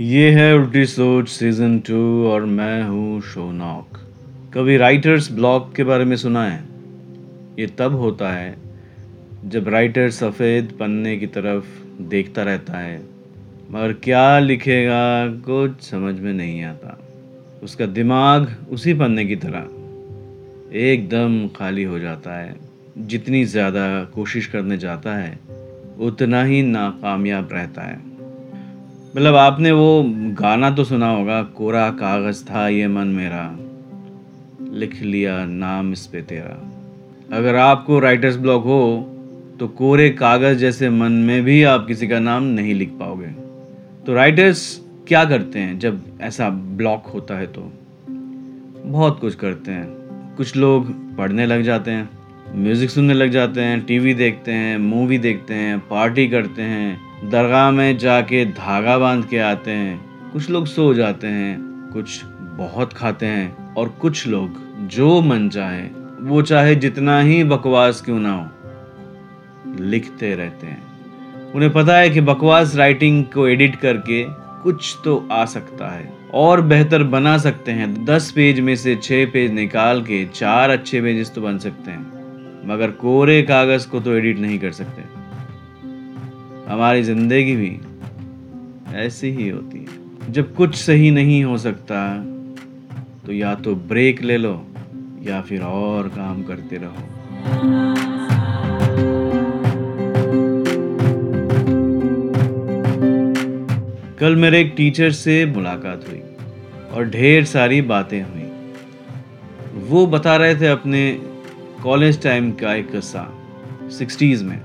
ये है उल्टी सोच सीज़न टू और मैं हूँ शोनॉक कभी राइटर्स ब्लॉग के बारे में सुना है? ये तब होता है जब राइटर सफ़ेद पन्ने की तरफ़ देखता रहता है, मगर क्या लिखेगा कुछ समझ में नहीं आता। उसका दिमाग उसी पन्ने की तरह एकदम खाली हो जाता है। जितनी ज़्यादा कोशिश करने जाता है, उतना ही नाकामयाब रहता है। मतलब आपने वो गाना तो सुना होगा, कोरा कागज़ था ये मन मेरा, लिख लिया नाम इस पे तेरा। अगर आपको राइटर्स ब्लॉक हो तो कोरे कागज़ जैसे मन में भी आप किसी का नाम नहीं लिख पाओगे। तो राइटर्स क्या करते हैं जब ऐसा ब्लॉक होता है तो? बहुत कुछ करते हैं। कुछ लोग पढ़ने लग जाते हैं म्यूज़िक सुनने लग जाते हैं टीवी देखते हैं मूवी देखते हैं पार्टी करते हैं। दरगाह में जाके धागा बाँध के आते हैं। कुछ लोग सो जाते हैं, कुछ बहुत खाते हैं और कुछ लोग जो मन चाहे, वो चाहे जितना ही बकवास क्यों ना हो, लिखते रहते हैं। उन्हें पता है कि बकवास राइटिंग को एडिट करके कुछ तो आ सकता है और बेहतर बना सकते हैं। दस पेज में से छः पेज निकाल के चार अच्छे पेजेस तो बन सकते हैं, मगर कोरे कागज़ को तो एडिट नहीं कर सकते। हमारी ज़िंदगी भी ऐसी ही होती है। जब कुछ सही नहीं हो सकता तो या तो ब्रेक ले लो, या फिर और काम करते रहो। कल मेरे एक टीचर से मुलाकात हुई और ढेर सारी बातें हुई। वो बता रहे थे अपने कॉलेज टाइम का एक किस्सा सिक्सटीज़ में।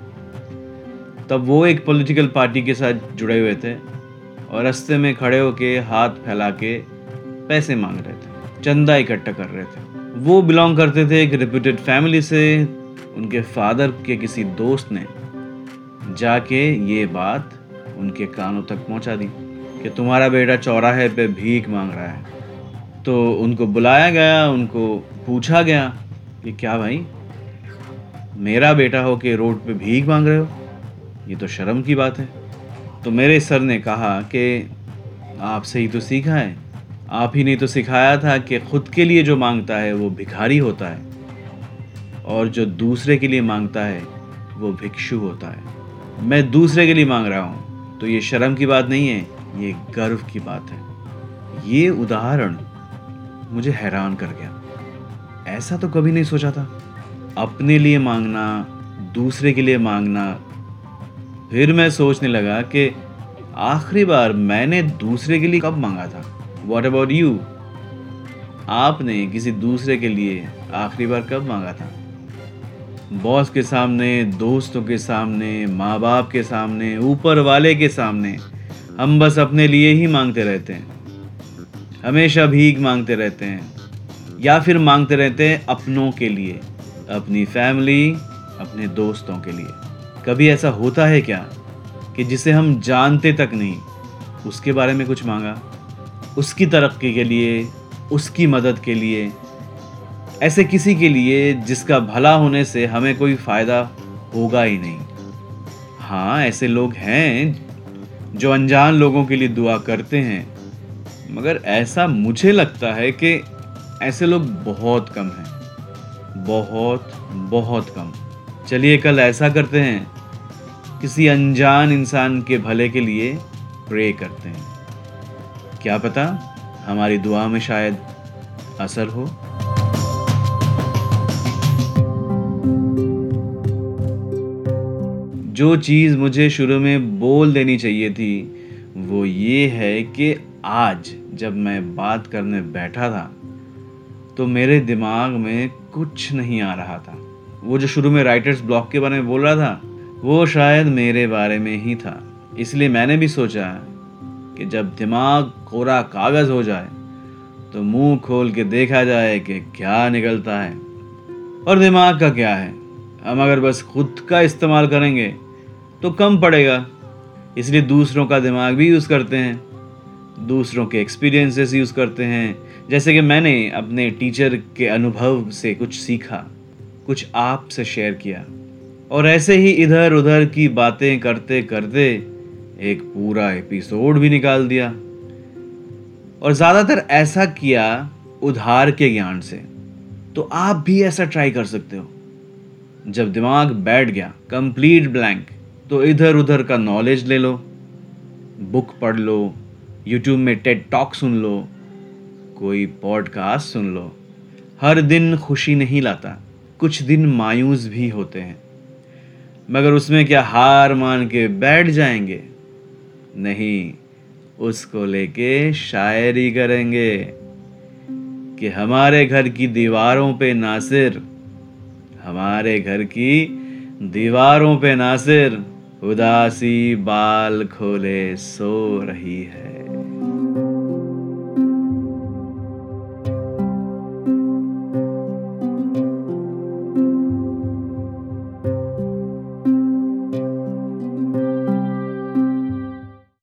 तब वो एक पॉलिटिकल पार्टी के साथ जुड़े हुए थे और रस्ते में खड़े होके हाथ फैला के पैसे मांग रहे थे, चंदा इकट्ठा कर रहे थे। वो बिलोंग करते थे एक रिप्यूटेड फैमिली से, उनके फादर के किसी दोस्त ने। जाके ये बात उनके कानों तक पहुँचा दी कि तुम्हारा बेटा चौराहे पे भीख मांग रहा है। तो उनको बुलाया गया, उनको पूछा गया कि क्या भाई, मेरा बेटा हो के रोड पे भीख मांग रहे हो? ये तो शर्म की बात है। तो मेरे सर ने कहा कि आपसे ही तो सीखा है। आप ही ने तो सिखाया था कि खुद के लिए जो माँगता है वो भिखारी होता है और जो दूसरे के लिए माँगता है वो भिक्षु होता है। मैं दूसरे के लिए मांग रहा हूँ तो ये शर्म की बात नहीं है, ये गर्व की बात है। ये उदाहरण मुझे हैरान कर गया। ऐसा तो कभी नहीं सोचा था। अपने लिए मांगना, दूसरे के लिए मांगना फिर मैं सोचने लगा कि आखिरी बार मैंने दूसरे के लिए कब मांगा था? वॉट अबाउट यू आपने किसी दूसरे के लिए आखिरी बार कब मांगा था? बॉस के सामने, दोस्तों के सामने माँ बाप के सामने, ऊपर वाले के सामने, हम बस अपने लिए ही मांगते रहते हैं। हमेशा भीख मांगते रहते हैं, या फिर मांगते रहते हैं अपनों के लिए, अपनी फैमिली अपने दोस्तों के लिए। कभी ऐसा होता है क्या कि जिसे हम जानते तक नहीं, उसके बारे में कुछ मांगा? उसकी तरक्की के लिए, उसकी मदद के लिए, ऐसे किसी के लिए जिसका भला होने से हमें कोई फ़ायदा होगा ही नहीं। हाँ ऐसे लोग हैं जो अनजान लोगों के लिए दुआ करते हैं, मगर ऐसा मुझे लगता है कि ऐसे लोग बहुत कम हैं। बहुत बहुत कम। चलिए कल ऐसा करते हैं, किसी अनजान इंसान के भले के लिए प्रे करते हैं। क्या पता हमारी दुआ में शायद असर हो? जो चीज़ मुझे शुरू में बोल देनी चाहिए थी, वो ये है कि आज जब मैं बात करने बैठा था तो मेरे दिमाग में कुछ नहीं आ रहा था। वो जो शुरू में राइटर्स ब्लॉक के बारे में बोल रहा था, वो शायद मेरे बारे में ही था। इसलिए मैंने भी सोचा कि जब दिमाग कोरा कागज़ हो जाए तो मुँह खोल के देखा जाए कि क्या निकलता है। और दिमाग का क्या है? हम अगर बस खुद का इस्तेमाल करेंगे तो कम पड़ेगा। इसलिए दूसरों का दिमाग भी यूज़ करते हैं। दूसरों के एक्सपीरियंसेस यूज़ करते हैं। जैसे कि मैंने अपने टीचर के अनुभव से कुछ सीखा। कुछ आप से शेयर किया। और ऐसे ही इधर उधर की बातें करते करते एक पूरा एपिसोड भी निकाल दिया। और ज़्यादातर ऐसा किया उधार के ज्ञान से। तो आप भी ऐसा ट्राई कर सकते हो। जब दिमाग बैठ गया कंप्लीट ब्लैंक तो इधर उधर का नॉलेज ले लो। बुक पढ़ लो। यूट्यूब में टेड टॉक सुन लो। कोई पॉडकास्ट सुन लो। हर दिन खुशी नहीं लाता। कुछ दिन मायूस भी होते हैं। मगर उसमें क्या हार मान के बैठ जाएँगे? नहीं, उसको लेके शायरी करेंगे कि हमारे घर की दीवारों पे नासिर, हमारे घर की दीवारों पे नासिर, उदासी बाल खोले सो रही है।